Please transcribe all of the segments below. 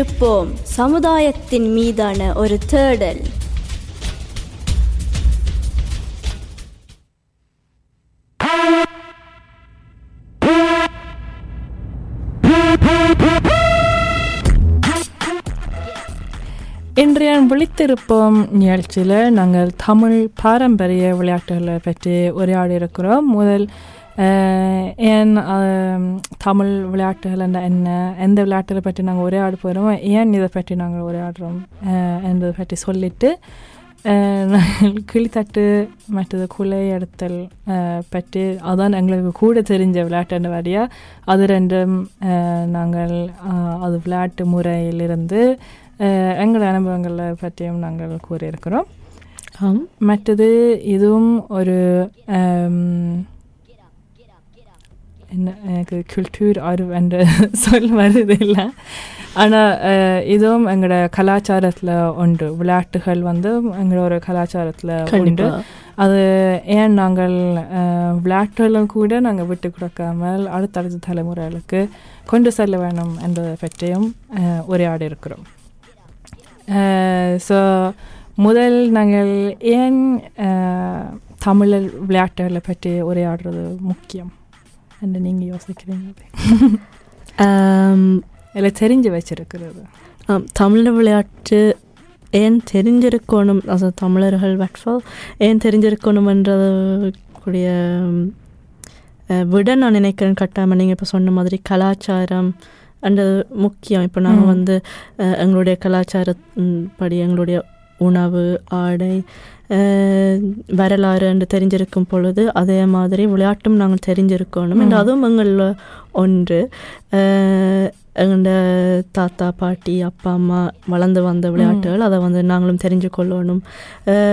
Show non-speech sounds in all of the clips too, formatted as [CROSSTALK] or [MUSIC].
இருப்போம். சமுதாயத்தின் மீதான ஒரு தேடல். இன்றைய விழித்திருப்போம். நிகழ்ச்சியில் நாங்கள் தமிழ் பாரம்பரிய விளையாட்டுகளை பற்றி உரையாடி இருக்கிறோம் முதல் ஏன் அஹ், தமிழ் விளையாட்டுகள் என்ன என்ன எந்த விளையாட்டுகளை பற்றி நாங்கள் உரையாட போகிறோம் ஏன் இதை பற்றி நாங்கள் உரையாடுறோம் அஹ், என்பதை பற்றி சொல்லிட்டு அஹ், நாங்கள் [LAUGHS] கிளித்தட்டு மற்றது குலை எடுத்தல் பற்றி அதான் எங்களுக்கு கூட தெரிஞ்ச விளையாட்டு வழியா அது ரெண்டும் நாங்கள் அது விளையாட்டு முறையிலிருந்து அஹ், எங்கள் அனுபவங்களை பற்றியும் நாங்கள் கூறியிருக்கிறோம். மற்றது இதுவும் ஒரு என்ன எனக்கு குல்டூர் அறிவு என்ற [LAUGHS] சொல் வருது இல்லை ஆனால் இதுவும் எங்களோட கலாச்சாரத்தில் உண்டு. விளையாட்டுகள் வந்து எங்களோட ஒரு கலாச்சாரத்தில் உண்டு. அது ஏன் நாங்கள் அஹ், விளையாட்டுகளும் கூட நாங்கள் விட்டு கொடுக்காமல் அடுத்தடுத்த தலைமுறைகளுக்கு கொண்டு செல்ல வேணும் என்பதை பற்றியும் உரையாடி இருக்கிறோம் ஸோ முதல் நாங்கள் ஏன் தமிழ் விளையாட்டுகளை பற்றி உரையாடுறது முக்கியம்? என்று நீங்கள் யோசிக்கிறீங்க இல்லை தெரிஞ்சு வச்சிருக்கிறது தமிழ் விளையாட்டு ஏன் தெரிஞ்சிருக்கணும் அது தமிழர்கள் வட்ஃபால் ஏன் தெரிஞ்சிருக்கணும்ன்றது கூடிய ம், அஹ், விட நான் நினைக்கிறேன் கட்டாமல் நீங்கள் இப்போ சொன்ன மாதிரி கலாச்சாரம் அன்றது முக்கியம் இப்போ நாங்கள். வந்து எங்களுடைய கலாச்சார ம், படி எங்களுடைய உணவு ஆடை வரலாறு என்று தெரிஞ்சிருக்கும் பொழுது அதே மாதிரி விளையாட்டும் நாங்கள் தெரிஞ்சிருக்கணும். என்று. அதுவும் எங்களில் ஒன்று. எங்களோட தாத்தா பாட்டி அப்பா அம்மா வளர்ந்து வந்த விளையாட்டுகள். அதை வந்து நாங்களும் தெரிஞ்சு கொள்ளணும்.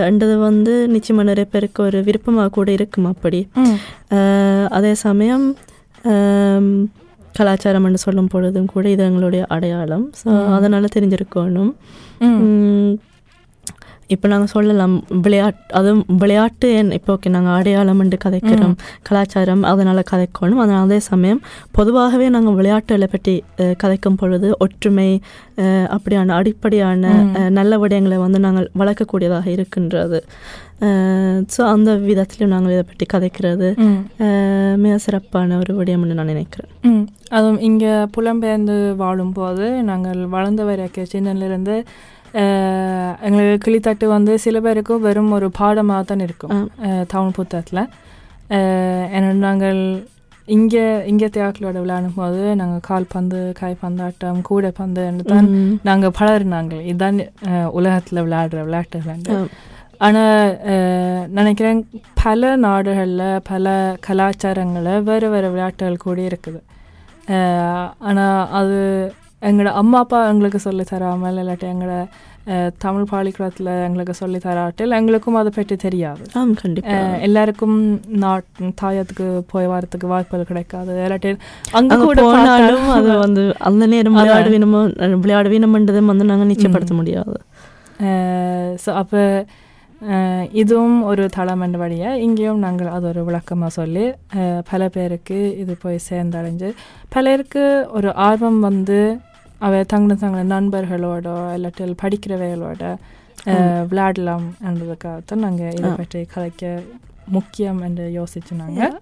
என்றது வந்து நிச்சயமாக நிறைய பேருக்கு ஒரு விருப்பமாக கூட இருக்கும் அப்படி. அதே சமயம் கலாச்சாரம் என்று சொல்லும் பொழுதும் கூட இது எங்களுடைய அடையாளம். ஸோ. அதனால் தெரிஞ்சிருக்கணும். இப்போ நாங்கள் சொல்லலாம் விளையாட்டு அதுவும் விளையாட்டு என் இப்போ ஓகே நாங்கள் அடையாளம் என்று கதைக்கிறோம் கலாச்சாரம் அதனால் கதைக்கணும். அதனால் அதே சமயம் பொதுவாகவே நாங்கள் விளையாட்டுகளை பற்றி கதைக்கும் பொழுது ஒற்றுமை அப்படியான அடிப்படையான நல்ல விடயங்களை வந்து நாங்கள் வளர்க்கக்கூடியதாக இருக்கின்றது. ஸோ அந்த விதத்திலும் நாங்கள் இதை பற்றி கதைக்கிறது. மிக சிறப்பான ஒரு விடயம்னு நான் நினைக்கிறேன். அதுவும் இங்கே புலம்பெயர்ந்து வாழும்போது நாங்கள் வளர்ந்த வரைக்கும் சின்னலேருந்து எங்களுக்கு கிளித்தட்டு வந்து சில பேருக்கு வெறும் ஒரு பாடமாக தான் இருக்கும் தமிழ் புத்தகத்தில் ஏன்னா நாங்கள் இங்கே இங்கே தியாக்களோட விளையாடும் போது நாங்கள் கால்பந்து கைப்பந்தாட்டம் கூடைப்பந்து தான் ம். நாங்கள் பழகினாங்க இதுதான் உலகத்தில் விளையாடுற விளையாட்டுகள். ஆனால் நினைக்கிறேன் பல நாடுகளில் பல கலாச்சாரங்களில் வேறு வேறு விளையாட்டுகள் கூட இருக்குது ஆனால் அது எங்களோட அம்மா அப்பா எங்களுக்கு சொல்லி தராமல் இல்லாட்டி எங்களோட தமிழ் பாலிக்கூடத்தில் எங்களுக்கு சொல்லி தராட்டில் எங்களுக்கும் அதை பற்றி தெரியாது. எல்லாருக்கும் நாட் தாயத்துக்கு போய் வரத்துக்கு வாய்ப்புகள் கிடைக்காது. இல்லாட்டி அங்கே கூட போனாலும் அது வந்து அந்த நேரம். விளையாடுவினமோ விளையாடுவினம்ன்றதை வந்து நாங்கள் நிச்சயப்படுத்த முடியாது. ஸோ அப்போ இதுவும் ஒரு தளம் என்ற வழியாக இங்கேயும் நாங்கள் அது ஒரு விளக்கமாக சொல்லி பல பேருக்கு இது போய் சேர்ந்தடைஞ்சு பலருக்கு ஒரு ஆர்வம் வந்து அவ தங்க தங்க நண்பர்களோட இல்லாட்டி படிக்கிறவைகளோட விளையாடலாம் என்றதுக்காகத்தான் நாங்கள் இதை. பற்றி கலைக்க முக்கியம் என்று யோசிச்சு நாங்கள்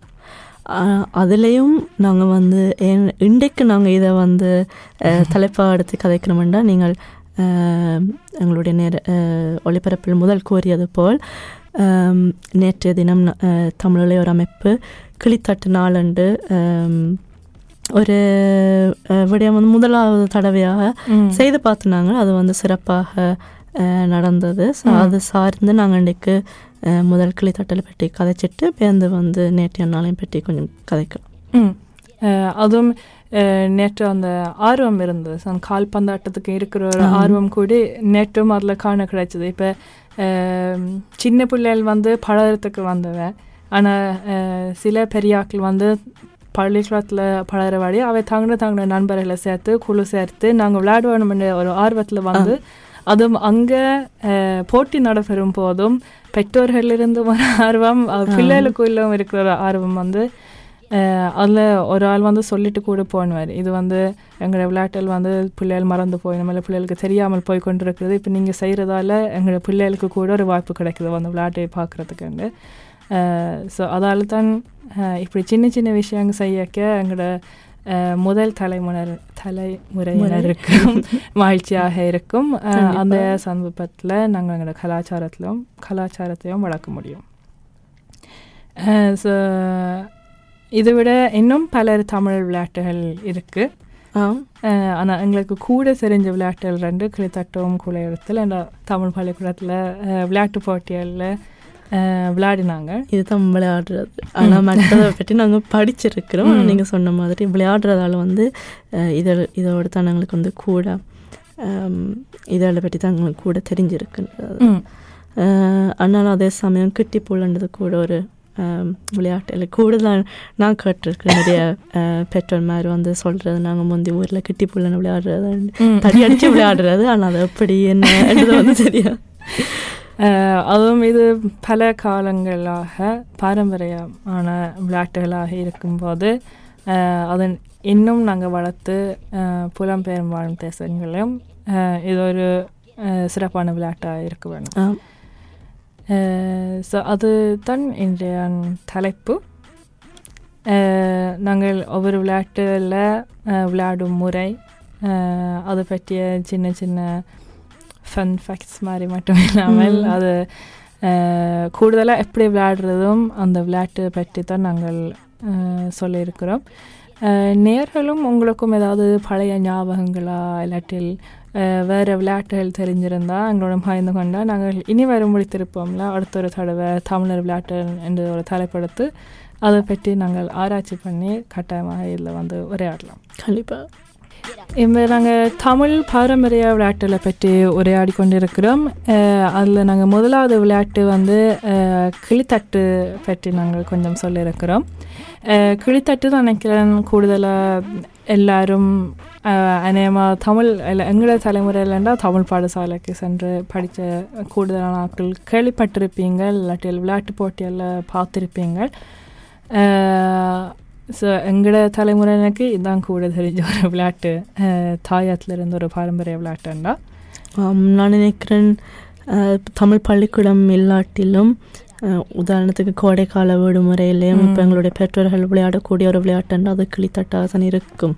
அதுலேயும் நாங்கள் வந்து ஏன் இன்றைக்கு நாங்கள் இதை வந்து தலைப்பாக எடுத்து கதைக்கணுமெண்டா நீங்கள் எங்களுடைய நேர ஒளிபரப்பில் முதல் கூறியது போல் நேற்றைய தினம் தமிழிலே ஒரு அமைப்பு கிளித்தட்டு நாளன்று ஒரு விடயம் வந்து முதலாவது தடவையாக. செய்து பார்த்துனாங்க அது வந்து சிறப்பாக நடந்தது. அது சார்ந்து நாங்கள் இன்றைக்கு முதல் கிளித்தட்டலை பற்றி கதைச்சிட்டு பேருந்து வந்து நேற்றைய நாளையும் பற்றி கொஞ்சம் கதைக்கலாம் அதுவும் நேற்று அந்த ஆர்வம் இருந்தது. அந்த கால்பந்தாட்டத்துக்கு இருக்கிற ஒரு ஆர்வம் கூடி நேற்றும் அதில் காண கிடைச்சது. இப்போ சின்ன பிள்ளைகள் வந்து பழகிறதுக்கு வந்தவன் ஆனால் சில பெரியாக்கள் வந்து பள்ளிக்கூடத்தில் பழகிறவாடி அவை தங்கின தங்கின நண்பர்களை சேர்த்து குழு சேர்த்து நாங்கள் விளையாடுவோம்னு ஒரு ஆர்வத்தில் வந்து அதுவும் அங்கே போட்டி நடைபெறும் போதும் பெற்றோர்களிலிருந்து ஒரு ஆர்வம் பிள்ளைகளுக்குள்ளும் இருக்கிற ஒரு ஆர்வம் வந்து அதில் ஒரு ஆள் வந்து சொல்லிட்டு கூட போனவார். இது வந்து எங்களோட விளையாட்டில் வந்து பிள்ளைகள் மறந்து போய் நம்ம பிள்ளைகளுக்கு தெரியாமல் போய் கொண்டிருக்கிறது. இப்போ நீங்கள் செய்கிறதால எங்களோட பிள்ளைகளுக்கு கூட ஒரு வாய்ப்பு கிடைக்குது அந்த விளையாட்டை பார்க்குறதுக்குண்டு ஸோ அதால் தான் இப்படி சின்ன சின்ன விஷயங்கள் செய்யக்க எங்களோட முதல் தலைமுறை தலைமுறையினருக்கும் மகிழ்ச்சியாக இருக்கும் அந்த சந்தர்ப்பத்தில் நாங்கள் எங்களோட கலாச்சாரத்திலும் கலாச்சாரத்தையும் வளர்க்க முடியும் ஸோ இதை விட இன்னும் பலர் தமிழ் விளையாட்டுகள் இருக்குது ஆனால் எங்களுக்கு கூட தெரிஞ்ச விளையாட்டுகள் ரெண்டு கிளித்தட்டம் குலையுறத்தில் தமிழ் பள்ளிக்கூடத்தில் விளையாட்டு போட்டிகளில் விளையாடினாங்க. இதுதான் விளையாடுறது. ஆனா மற்றதை பற்றி நாங்க படிச்சிருக்கிறோம். ஆனா நீங்க சொன்ன மாதிரி விளையாடுறதால வந்து இத இதோட தான் எங்களுக்கு வந்து கூட இதை பற்றி தான் எங்களுக்கு கூட தெரிஞ்சிருக்குன்றது. ஆனாலும் அதே சமயம் கிட்டி புள்ளன்றது கூட ஒரு விளையாட்டு. இல்லை கூடுதலாக நான் கேட்டிருக்கேன். நிறைய பெற்றோர் மாதிரி வந்து சொல்றது நாங்க முந்தி ஊர்ல கிட்டி புள்ளன்னு விளையாடுறது. தடி அடிச்சு விளையாடுறது. ஆனா அது எப்படி என்னன்றது வந்து தெரியாது. அதுவும் இது பல காலங்களாக பாரம்பரியமான விளையாட்டுகளாக இருக்கும்போது அதன் இன்னும் நாங்கள் வளர்த்து புலம்பெயரும் வாழும் தேசங்களிலும் இது ஒரு சிறப்பான விளையாட்டாக இருக்க வேணும். ஸோ அது தான் இன்றைய தலைப்பு நாங்கள் ஒவ்வொரு விளையாட்டுல அஹ், விளையாடும் முறை அதை பற்றிய சின்ன சின்ன ஃபன் ஃபேக்ட்ஸ் மாதிரி மட்டும் இல்லாமல். அது கூடுதலாக எப்படி விளையாடுறதும் அந்த விளையாட்டு பற்றி தான் நாங்கள் சொல்லியிருக்கிறோம். நேர்களும் உங்களுக்கும் ஏதாவது பழைய ஞாபகங்களா இல்லாட்டில் வேறு விளையாட்டுகள் தெரிஞ்சிருந்தா எங்களோட பகிர்ந்து கொண்டா நாங்கள் இனி வரும் முடித்திருப்போம்ல. அடுத்த ஒரு தடவை தமிழர் விளையாட்டு என்று ஒரு தலைப்படுத்து அதை பற்றி நாங்கள் ஆராய்ச்சி பண்ணி கட்டாயமாக இதில் வந்து உரையாடலாம். கண்டிப்பா. இப்போ நாங்கள் தமிழ் பாரம்பரிய விளையாட்டுகளை பற்றி உரையாடி கொண்டிருக்கிறோம் அதில் நாங்கள் முதலாவது விளையாட்டு வந்து கிளித்தட்டு பற்றி நாங்கள் கொஞ்சம் சொல்லியிருக்கிறோம். கிளித்தட்டு தான் நினைக்கிறேன் கூடுதலாக எல்லாரும் அநேகமாக தமிழ் இல்லை எங்களோட தலைமுறையிலண்டா தமிழ் பாடசாலைக்கு சென்று படித்த கூடுதலான ஆட்கள் கேள்விப்பட்டிருப்பீங்க இல்லாட்டி விளையாட்டு போட்டியில் பார்த்துருப்பீங்க. ஸோ எங்களோட தலைமுறையினருக்கு இதுதான் கூட தெரிஞ்ச [LAUGHS] ஒரு விளையாட்டு தாயத்துல இருந்து ஒரு பாரம்பரிய விளையாட்டுண்டா நான் நினைக்கிறேன் தமிழ் பள்ளிக்கூடம் இல்லாட்டிலும் உதாரணத்துக்கு கோடைக்கால விடுமுறையிலையும் இப்போ எங்களுடைய பெற்றோர்கள் விளையாடக்கூடிய ஒரு விளையாட்டுன்னா அது கிளித்தட்டாசன் இருக்கும்.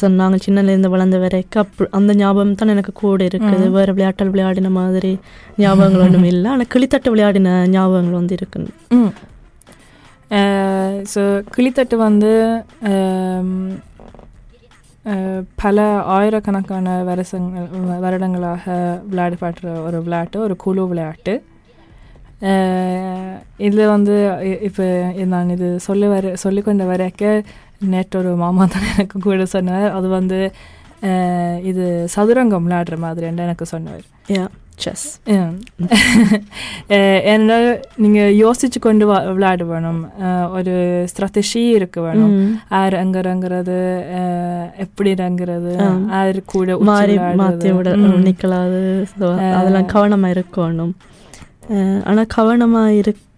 ஸோ நாங்கள் சின்னலேருந்து வளர்ந்த வரைக்கும் அப் அந்த ஞாபகம் தான் எனக்கு கூட இருக்குது. வேறு விளையாட்டல் விளையாடின மாதிரி ஞாபகங்கள் ஒன்றும் இல்லை. ஆனால் கிளித்தட்டு விளையாடின ஞாபகங்கள் வந்து இருக்கு ம். Eh, ஸோ கிளித்தட்டு வந்து eh, eh, பல ஆயிரக்கணக்கான வருஷங்கள் வருடங்களாக விளையாடப்படுற ஒரு விளையாட்டு ஒரு குழு விளையாட்டு. இதில் வந்து இப்போ நான் இது சொல்லி வர சொல்லிக்கொண்ட வரைக்க நேற்று ஒரு மாமா தான் எனக்கு கூட சொன்னார். அது வந்து இது சதுரங்கம் விளையாடுற மாதிரி எனக்கு சொன்னார். அஹ் ஏன்னா நீங்கள் யோசிச்சு கொண்டு விளையாட வேணும் ஒரு ஸ்ட்ராட்டஜி இருக்க வேணும் யார் அங்கறங்கிறது எப்படி இறங்குறது ஆம். யார் கூட மாறி. மாற்றி விட. நிற்கலாது அதெல்லாம் கவனமாக இருக்கணும் ஆனால் கவனமாக இருக்கிற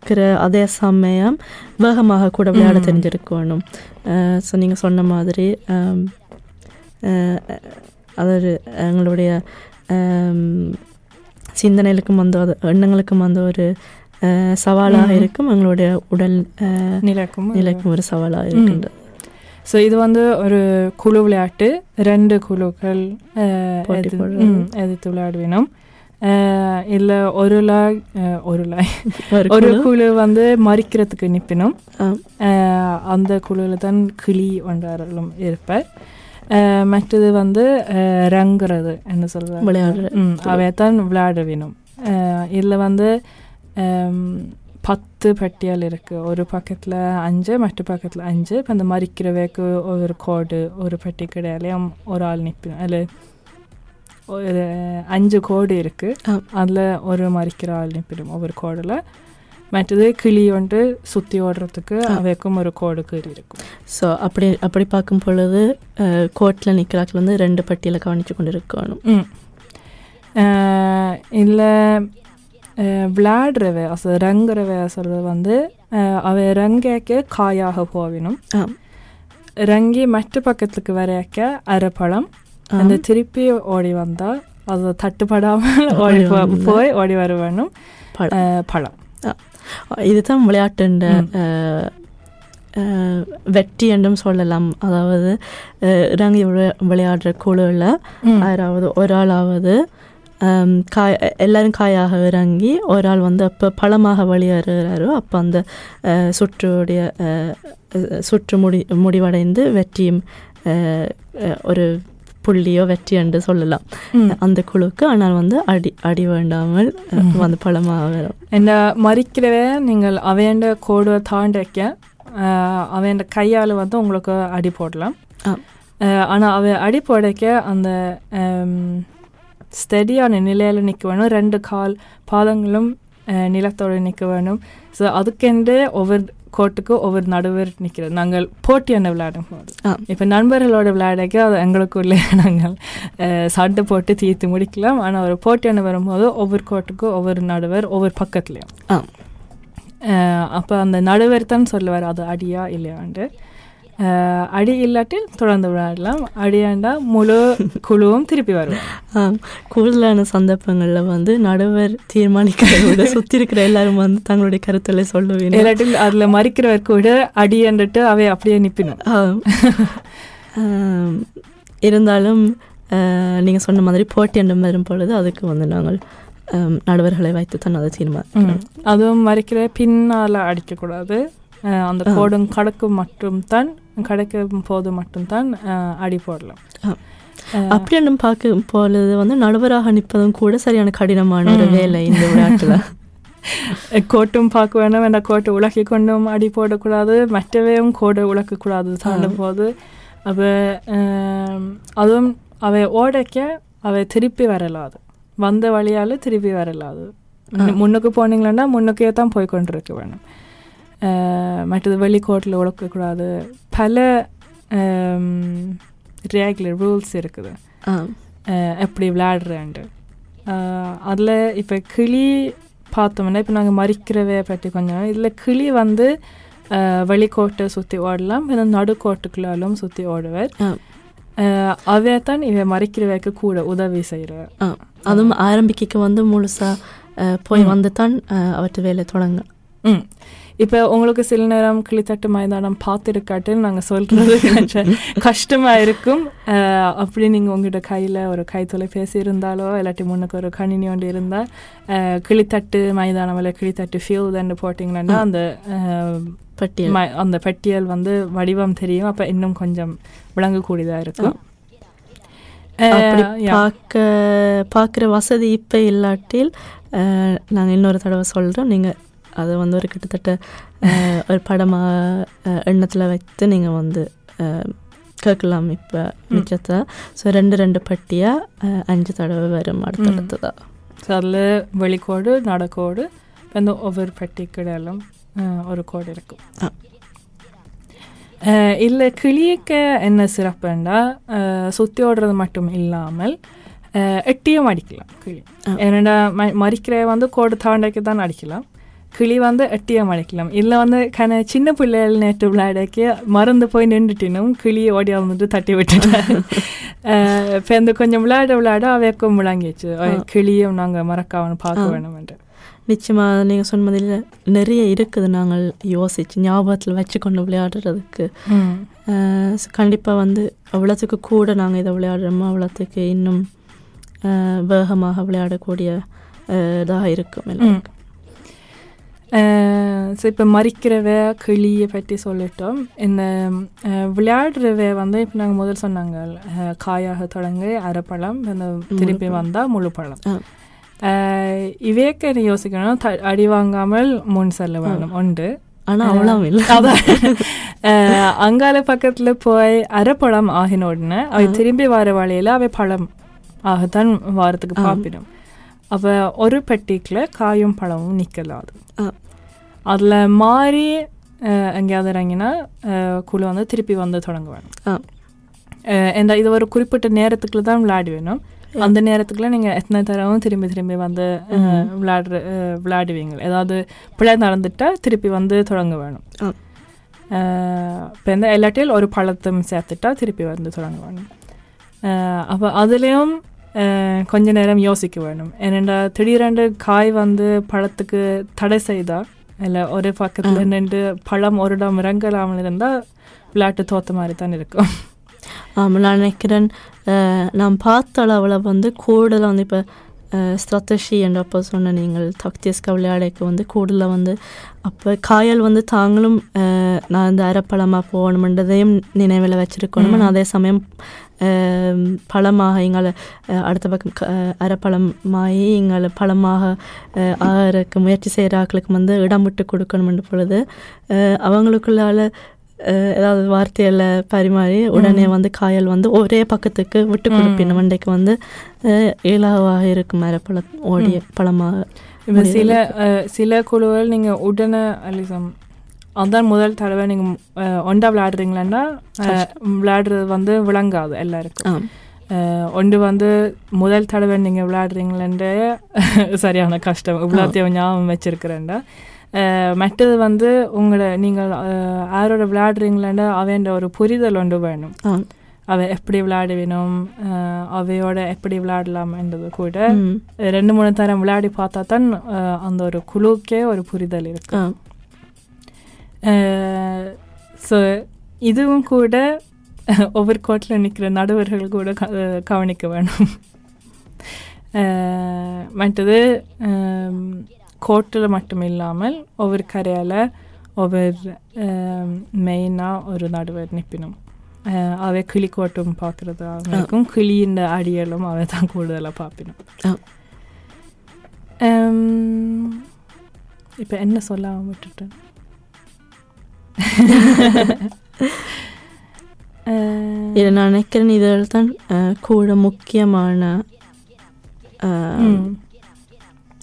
அதே சமயம் வேகமாக கூட விளையாட. தெரிஞ்சிருக்கணும் ஸோ நீங்கள் சொன்ன மாதிரி அதாவது எங்களுடைய சிந்தனைகளுக்கும் வந்து எண்ணங்களுக்கும் வந்து ஒரு சவாலாக. இருக்கும். எங்களுடைய உடல் நிலைக்கும் நிலைக்கும் ஒரு சவாலாக இருக்கின்றது. ஸோ இது வந்து ஒரு குழு விளையாட்டு. ரெண்டு குழுக்கள் எதிர்த்து விளையாடுவினோம். இல்லை ஒரு லாய் ஒரு லாய். ஒரு குழு. வந்து மறிக்கிறதுக்கு நிற்பினோம் அந்த குழுவில் தான் கிளி ஒன்றாரும் இருப்பார். மற்றது வந்து ரங்குறது என்ன சொல்ற விளையாடுற ம் அவை தான் விளையாட வேணும் இதில் வந்து பத்து பட்டியல் இருக்கு ஒரு பக்கத்தில் அஞ்சு மற்ற பக்கத்தில் அஞ்சு இப்போ அந்த மறிக்கிறவைக்கு ஒரு கோடு ஒரு பெட்டி கிடையாலையும் ஒரு ஆள் நிற்பிடும் அதில் ஒரு அஞ்சு கோடு இருக்கு ஆ. அதில் ஒரு மறிக்கிற ஆள் நிற்பிடும் ஒவ்வொரு கோடில் மற்றது கிளி ஒன்று சுற்றி ஓடுறதுக்கு. அவைக்கும் ஒரு கோடு கீறி இருக்கும் ஸோ அப்படி அப்படி பார்க்கும் பொழுது கோர்ட்டில் நிற்கிறாக்கள் வந்து ரெண்டு பட்டியலை கவனித்து கொண்டு இருக்கணும் இல்லை விளையாடுறவ அச ரங்குறவ சொல்கிறது வந்து அவ ரங்கேக்க காயாக போவினும் ரங்கி மற்ற பக்கத்துக்கு வரையக்க அரைப்பழம். அந்த திருப்பி ஓடி வந்தால் அது தட்டுப்படாமல் ஓடி [LAUGHS] வந்தா. போய் ஓடி வர வேணும் பழம். இதுதான் விளையாட்டுன்ற வெற்றி என்றும் சொல்லலாம் அதாவது இறங்கி விளை- விளையாடுற குழுவில். யாராவது ஒரு ஆளாவது காய் எல்லாரும் காயாக இறங்கி ஒரு ஆள் வந்து அப்போ பழமாக வெளியேறுகிறாரோ அப்போ அந்த சுற்றுடைய சுற்று முடி முடிவடைந்து வெற்றியும் ஒரு புள்ளியோ வெற்றி என்று சொல்லலாம். அந்த குழுக்கு ஆனால் வந்து அடி அடி வேண்டாமல் வந்து பழமாக வரும். மறிக்கிறவே நீங்கள் அவையண்ட கோடுவை தாண்டிக்க அவன் கையால் வந்து உங்களுக்கு அடி போடலாம். ஆனால் அவன் அடி போடக்க அந்த ஸ்டெடியான நிலையில் நிற்க வேணும். ரெண்டு கால் பாதங்களும் நிலத்தோடு நிற்க வேணும். ஸோ அதுக்கென்றே ஒவ்வொரு கோட்டுக்கு ஒவ்வொரு நடுவர் நிற்கிறது நாங்கள் போட்டியான விளையாடும் போது. இப்போ நண்பர்களோட விளையாடக்க அது எங்களுக்குள்ளே [LAUGHS] நாங்கள் சண்டை போட்டு தீர்த்து முடிக்கலாம். ஆனால் ஒரு போட்டியான வரும்போது ஒவ்வொரு கோட்டுக்கும் ஒவ்வொரு நடுவர் ஒவ்வொரு பக்கத்துலேயும். அப்போ அந்த நடுவர் தான் சொல்லுவார் அது அடியா இல்லையாண்டு அடி இல்லாட்டி தொடர்ந்து விளையாடலாம் அடியாண்டா முழு குழுவும் திருப்பி வருவாங்க ஆம், கூடுதலான சந்தர்ப்பங்களில் வந்து நடுவர் தீர்மானிக்கிறத சுற்றி இருக்கிற எல்லாரும் வந்து தங்களுடைய கருத்துக்களை சொல்லுவீங்க இல்லாட்டி அதில் மறிக்கிறவர் கூட அடியன்றுட்டு அவை அப்படியே நிற்பினும் இருந்தாலும் நீங்கள் சொன்ன மாதிரி போட்டி என்று வரும் பொழுது அதுக்கு வந்து நாங்கள் நடுவர்களை வைத்து தான் அதை தீர்மானம் அதுவும் மறிக்கிற பின்னால் அடிக்கக்கூடாது அந்த. கோடும் கடக்கும் மட்டும்தான் கடக்கும் போது மட்டும்தான் அடி போடலாம். அப்படி என்றும் பார்க்கும் பொழுது வந்து நடுவராக நிற்பதும் கூட சரியான கடினமான ஒரு. வேலை இந்த விளையாட்டில் [LAUGHS] கோட்டும் பார்க்க வேணும் அந்த கோட்டை உலக்கி கொண்டும் அடி போடக்கூடாது மற்றவையும் கோடை உலக்கக்கூடாது தாண்டும் போது அப்போ அதுவும் அவை ஓடைக்க அவை திருப்பி வரலாது. வந்த வழியால் திருப்பி வரலாது. முன்னுக்கு போனீங்கன்னா முன்னுக்கே தான் போய் கொண்டிருக்க வேணும். மற்றது வெளிக்கோட்டில் உழக்கக்கூடாது பல ரெகுலர் ரூல்ஸ் இருக்குது எப்படி விளையாடுறேன்ட்டு அதில் இப்போ கிளி பார்த்தோம்னா இப்போ நாங்கள் மறிக்கிறவே பற்றி கொஞ்சம் இதில் கிளி வந்து வெளிக்கோட்டை சுற்றி ஓடலாம் இல்லை நடுக்கோட்டுக்குள்ளாலும் சுற்றி ஓடுவார் அவே தான் இவ மறிக்கிறவைக்கு கூட உதவி செய்கிறார் ஆ அதுவும் ஆரம்பிக்க வந்து முழுசாக போய். வந்து தான் அவற்றை வேலை தொடங்க ம். இப்போ உங்களுக்கு சில நேரம் கிளித்தட்டு மைதானம் பார்த்துருக்காட்டுன்னு நாங்கள் சொல்கிறது [LAUGHS] கொஞ்சம் கஷ்டமாக இருக்கும் அப்படி நீங்கள் உங்கள்கிட்ட கையில் ஒரு கை தொலைபேசி இருந்தாலோ இல்லாட்டி முன்னுக்கு ஒரு கணினி ஒன்று இருந்தால் கிளித்தட்டு மைதானம் இல்லை கிளித்தட்டு ஃபீல்டுன்னு போட்டிங்கன்னா. அந்த பட்டியல். ம- அந்த பட்டியல் வந்து வடிவம் தெரியும். அப்போ இன்னும் கொஞ்சம் விளங்கக்கூடியதாக இருக்கும். பார்க்க பார்க்குற வசதி இப்போ இல்லாட்டில் நாங்கள் இன்னொரு தடவை சொல்கிறோம் நீங்கள் அதை வந்து ஒரு கிட்டத்தட்ட ஒரு படமாக எண்ணத்தில் வைத்து நீங்கள் வந்து கேட்கலாம் இப்போ மிச்சத்தை. ஸோ ரெண்டு ரெண்டு பட்டியாக அஞ்சு தடவை வரும் அடுத்தடுத்ததா? ஸோ அதில் வெளிக்கோடு நடக்கோடு வந்து ஒவ்வொரு பெட்டிக்கிடையிலும் ஒரு கோடு இருக்கும். ஆ. இல்லை கிளியக்க என்ன சிறப்புண்டா? சுற்றி ஓடுறது மட்டும் இல்லாமல் எட்டியும் அடிக்கலாம் கிளி. ஏன்னா ம மறிக்கிற வந்து கோடு தாண்டைக்கு தான் அடிக்கலாம். கிளி வந்து எட்டியம் அடிக்கலாம் இல்லை வந்து கன சின்ன பிள்ளைகள் நேற்று விளையாடக்கு மறந்து போய் நின்றுட்டினும் கிளி ஓடி வந்துட்டு தட்டி விட்டுட்டேன் இப்போ இந்த கொஞ்சம் விளையாட விளையாட அவைக்கும் விளங்கிச்சு. கிளியும் நாங்கள் மறக்காம பார்க்க. வேணும் என்று நிச்சயமாக நீங்கள் சொன்னதில் நிறைய இருக்குது நாங்கள் யோசிச்சு ஞாபகத்தில் வச்சுக்கொண்டு விளையாடுறதுக்கு கண்டிப்பாக வந்து அவ்வளோத்துக்கு கூட நாங்கள் இதை விளையாடுறோமோ அவ்வளோத்துக்கு இன்னும் வேகமாக விளையாடக்கூடிய இதாக இருக்கும் எங்களுக்கு. ஸோ இப்போ மறிக்கிறவ கிளியை பற்றி சொல்லிட்டோம் இந்த விளையாடுறவ வந்து இப்போ நாங்கள் முதல் சொன்னாங்க காயாக தொடங்கி அரைப்பழம் இந்த திருப்பி. வந்தால் முழு பழம் இவைக்கு யோசிக்கணும் த- அடி வாங்காமல் முன் செல்ல வேணும் உண்டு ஆனா அவ்வளோ இல்லை அங்கால பக்கத்துல போய் அரைப்பழம் ஆகின உடனே அவை திரும்பி வர வழியில அவை பழம் ஆகத்தான் வாரத்துக்கு ஆ. அப்ப ஒரு பெட்டிக்குள்ள காயும் பழமும் நிக்கலாது ஆ. அதுல மாறி எங்கேயாவது இறங்கினா குழு வந்து திருப்பி வந்து தொடங்க வேணும் இந்த இது ஒரு குறிப்பிட்ட நேரத்துக்குள்ள தான் விளையாடி வேணும். அந்த நேரத்துக்குள்ள நீங்க எத்தனை தடவும் திரும்பி திரும்பி வந்து விளையாடுற விளையாடுவீங்க? ஏதாவது பிழை நடந்துட்டா திருப்பி வந்து தொடங்க வேணும். இப்போ இந்த எல்லாட்டையும் ஒரு பழத்தும் சேர்த்துட்டா திருப்பி வந்து தொடங்க வேணும் அப்போ அதுலேயும் கொஞ்ச நேரம் யோசிக்க வேணும் ஏனெண்டா திடீரென்று காய் வந்து பழத்துக்கு தடை செய்தா இல்லை ஒரு பக்கத்தில் நின்று பழம் ஒரு இடம் இறங்கலாமல் இருந்தால் விளையாட்டு தோத்த மாதிரி தான் இருக்கும் ஆமாம் நான் நினைக்கிறேன் நான் பார்த்த அளவில் வந்து கூடுதலாக வந்து இப்போ ஸ்ட்ராட்டஜி என்ற அப்போ சொன்ன நீங்கள் தக்தியஸ்கா விளையாடைக்கு வந்து கூடுதலாக வந்து அப்போ காயல் வந்து தாங்களும் நான் இந்த அரைப்பழமாக போகணுமென்றதையும் நினைவில் வச்சிருக்கணும் அதே சமயம் பழமாக எங்களை அடுத்த பக்கம் அரைப்பழமாகி எங்களை பழமாக அஹ், ஆகிறதுக்கு முயற்சி செய்கிற ஆட்களுக்கு வந்து இடம் விட்டு கொடுக்கணுமென்ற பொழுது அவங்களுக்குள்ளால ஏதாவது வார்த்தையில பரிமாறி உடனே வந்து காயல் வந்து ஒரே பக்கத்துக்கு விட்டு கொடுப்பின மண்டைக்கு வந்து அஹ், இலகுவாக இருக்கும் மரப்பழம் ஓடிய பழமாக சில சில குழுவில் நீங்கள் உடனே அலிசம் அதான் முதல் தடவை நீங்கள் ஒண்டா விளையாடுறீங்களா விளையாடுறது வந்து விளங்காது எல்லாருக்கும். ஒன்று வந்து முதல் தடவை நீங்கள் விளையாடுறீங்களே [LAUGHS] சரியான கஷ்டம். இவ்வளோத்தையும் ஞாபகம் வச்சிருக்கிறேன்டா. மற்றது வந்து உங்களோட நீங்கள் யாரோட விளையாடுறீங்களேண்டா அவன் ஒரு புரிதல் ஒன்று வேணும். அவ எப்படி விளையாடுவினோம் அஹ், அவையோட எப்படி விளையாடலாம்ன்றது கூட. ரெண்டு மூணு தரம் விளையாடி பார்த்தா தான் அந்த ஒரு குழுக்கே ஒரு புரிதல் இருக்கு. ஆம். ஸோ இதுவும் கூட ஒவ்வொரு கோட்டில் நிற்கிற நடுவர்கள் கூட கவனிக்க வேணும். அஹ், [LAUGHS] மற்றது கோட்டில் மட்டும் இல்லாமல் ஒவ்வொரு கரையால் ஒவ்வொரு மெயினாக ஒரு நடுவர் நிற்பினும் அவை கிளி கோட்டும் பார்க்குறது அவங்களுக்கும் கிளியின் அடியலும் அவை தான் கூடுதலாக பார்ப்பினும். இப்போ என்ன சொல்லாம விட்டுட்டேன்? இது நான் நினைக்கிறேன் இதில் தான் கூட முக்கியமான.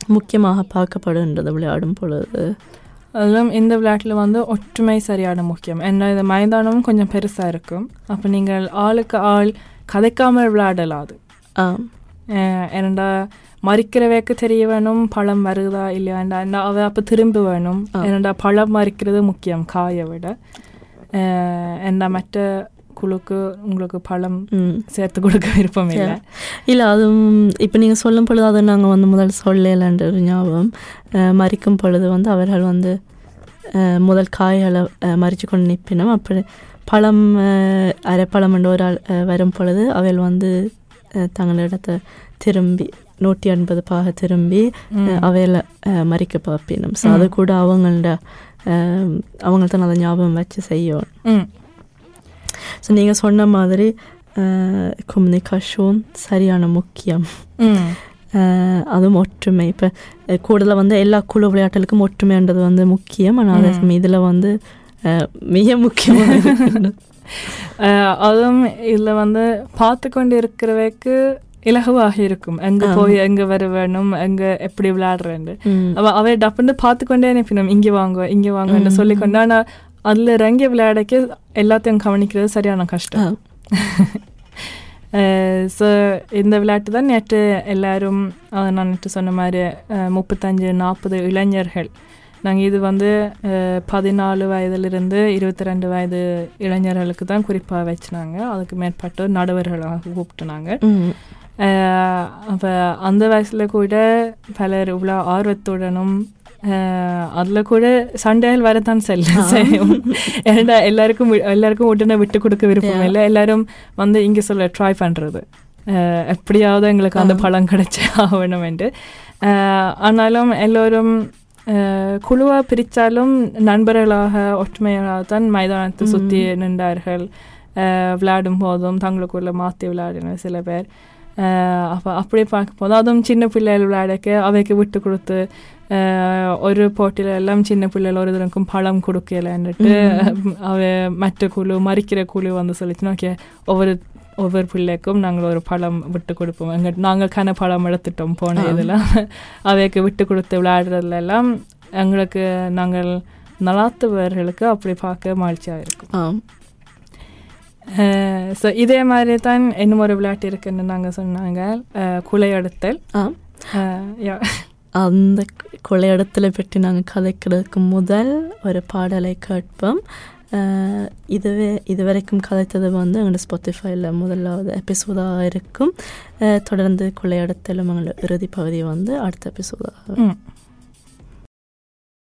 முக்கியமாக பார்க்கப்படுகின்றது விளையாடும் பொழுது அதிலும் இந்த விளையாட்டில் வந்து ஒற்றுமை சரியான முக்கியம் ஏன்னா இந்த மைதானமும் கொஞ்சம் பெருசாக இருக்கும் அப்போ நீங்கள் ஆளுக்கு ஆள் கதைக்காமல் விளையாடலாம் அஹ் ஏனண்டா மறிக்கிறவைக்கு தெரிய வேணும் பழம் வருதா இல்லையாண்டா அவ அப்போ திரும்ப வேணும். ஏனண்டா பழம் மறிக்கிறது முக்கியம் காயை விட என்ன மற்ற குழுக்கு உங்களுக்கு பழம் சேர்த்து கொடுக்க விருப்பம் இல்லை இல்லை அதுவும் இப்போ நீங்கள் சொல்லும் பொழுது அதை நாங்கள் வந்து முதல் சொல்லலைன்ற ஞாபகம் மறிக்கும் பொழுது வந்து அவர்கள் வந்து முதல் காய்களை மறித்து கொண்டு நிற்பினோம் அப்படி பழம் அரைப்பழம் என்ற ஒரு வரும் பொழுது அவள் வந்து தங்களிடத்தை திரும்பி நூற்றி எண்பது பாக திரும்பி அவையில மறிக்க பார்ப்பினோம் ஸோ அது கூட அவங்களோட அவங்கள்ட்ட அதை ஞாபகம் வச்சு செய்யணும் ஸோ நீங்கள் சொன்ன மாதிரி கம்யூனிகேஷன் சரியான முக்கியம் அதுவும் ஒற்றுமை இப்போ கூடுதலாக வந்து எல்லா குழு விளையாட்டுகளுக்கும் ஒற்றுமைன்றது வந்து முக்கியம் ஆனால் அதே சமயம் இதில் வந்து மிக. அஹ் அதுவும் இதில் வந்து பார்த்து கொண்டு இருக்கிறவைக்கு இலகுவாக இருக்கும் எங்க போய் எங்க வர வேணும் எங்க எப்படி விளையாடுறேன்னு. அவ அவை டப்புன்னு பார்த்து கொண்டே அனுப்பினோம் இங்கே வாங்க இங்கே வாங்கன்னு சொல்லிக்கொண்டு ஆனால் அதில் இறங்கி விளையாடக்கு எல்லாத்தையும் கவனிக்கிறது சரியான கஷ்டம் ஸோ இந்த விளையாட்டு தான் நேற்று எல்லாரும் நான் நேற்று சொன்ன மாதிரி முப்பத்தஞ்சு நாற்பது இளைஞர்கள் நாங்கள் இது வந்து பதினாலு வயதிலிருந்து இருபத்தி ரெண்டு வயது இளைஞர்களுக்கு தான் குறிப்பாக வச்சுனாங்க. அதுக்கு மேற்பட்டு நடுவர்களாக கூப்பிட்டுனாங்க. அப்போ அந்த வயசில் கூட பலர் இவ்வளோ ஆர்வத்துடனும் அதில் கூட சண்டைகள் வரத்தான் செல்ல செய்யும். ஏன்னா எல்லாருக்கும் எல்லாருக்கும் உடனே விட்டு கொடுக்க விருப்பம் இல்லை. எல்லாரும் வந்து இங்கே சொல்ல ட்ரை பண்ணுறது எப்படியாவது எங்களுக்கு அந்த பழம் கிடைச்சே ஆகணும் என்று. ஆனாலும் எல்லோரும் குழுவாக பிரித்தாலும் நண்பர்களாக ஒற்றுமையாக தான் மைதானத்தை சுற்றி நின்றார்கள் விளையாடும் போதும் தங்களுக்குள்ள மாற்றி விளையாடின சில பேர் அப்போ அப்படி பார்க்கும்போது அதுவும் சின்ன பிள்ளைகள் விளையாடக்க அவைக்கு விட்டு கொடுத்து ஒரு போட்டியில எல்லாம் சின்ன பிள்ளைகள் ஒரு தனக்கும் பழம் கொடுக்கலன்னுட்டு அவ மற்ற குழு மறிக்கிற குழு வந்து சொல்லிச்சுன்னா ஓகே ஒவ்வொரு ஒவ்வொரு பிள்ளைக்கும் நாங்கள் ஒரு பழம் விட்டு கொடுப்போம். எங்க நாங்கள் கன பழம் எடுத்துட்டோம் போன ஆ. இதில் அவைக்கு விட்டு கொடுத்து விளையாடுறதுல எல்லாம் எங்களுக்கு நாங்கள் நலாத்துவர்களுக்கு அப்படி பார்க்க மகிழ்ச்சியாக இருக்கும். ஸோ இதே மாதிரி தான் இன்னும் ஒரு விளையாட்டு இருக்குன்னு நாங்கள் சொன்னாங்க. குலையெடுத்தல். அந்த கொள்ளையிடத்துல பற்றி நாங்கள் கதைக்கிறதுக்கு முதல் ஒரு பாடலை கேட்போம். இதுவே இதுவரைக்கும் கதைத்தது வந்து எங்களோட ஸ்பாட்டிஃபைல முதலாவது எபிசோடாக இருக்கும் தொடர்ந்து கொள்ளையடத்திலும் எங்களோட இறுதி பகுதி வந்து அடுத்த எபிசோடாக